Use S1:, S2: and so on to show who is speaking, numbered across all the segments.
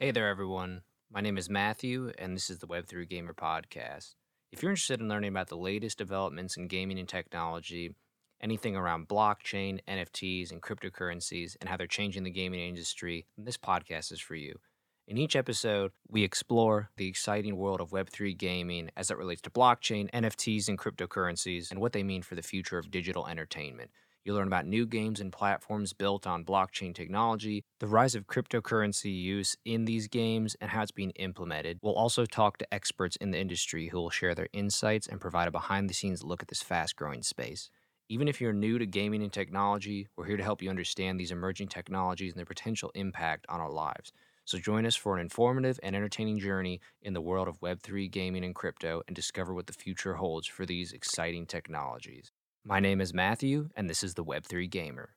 S1: Hey there, everyone. My name is Matthew, and this is the Web3 Gamer Podcast. If you're interested in learning about the latest developments in gaming and technology, anything around blockchain, NFTs, and cryptocurrencies, and how they're changing the gaming industry, this podcast is for you. In each episode, we explore the exciting world of Web3 gaming as it relates to blockchain, NFTs, and cryptocurrencies, and what they mean for the future of digital entertainment. You'll learn about new games and platforms built on blockchain technology, the rise of cryptocurrency use in these games, and how it's being implemented. We'll also talk to experts in the industry who will share their insights and provide a behind the scenes look at this fast growing space. Even if you're new to gaming and technology, we're here to help you understand these emerging technologies and their potential impact on our lives. So join us for an informative and entertaining journey in the world of Web3 gaming and crypto and discover what the future holds for these exciting technologies. My name is Matthew, and this is the Web3 Gamer.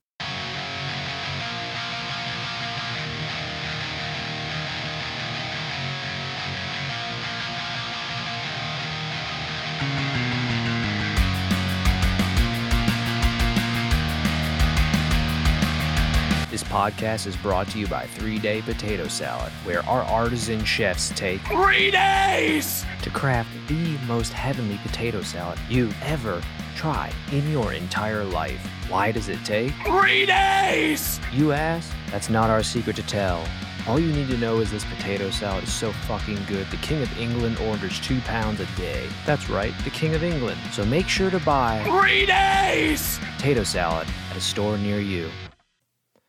S1: Podcast is brought to you by Three Day Potato Salad, where our artisan chefs take
S2: Three days!
S1: to craft the most heavenly potato salad you've ever tried in your entire life. Why does it take?
S2: Three days!
S1: You ask? That's not our secret to tell. All you need to know is this potato salad is so fucking good. The King of England orders two pounds a day. That's right, the King of England. So make sure to buy
S2: Three days!
S1: potato salad at a store near you.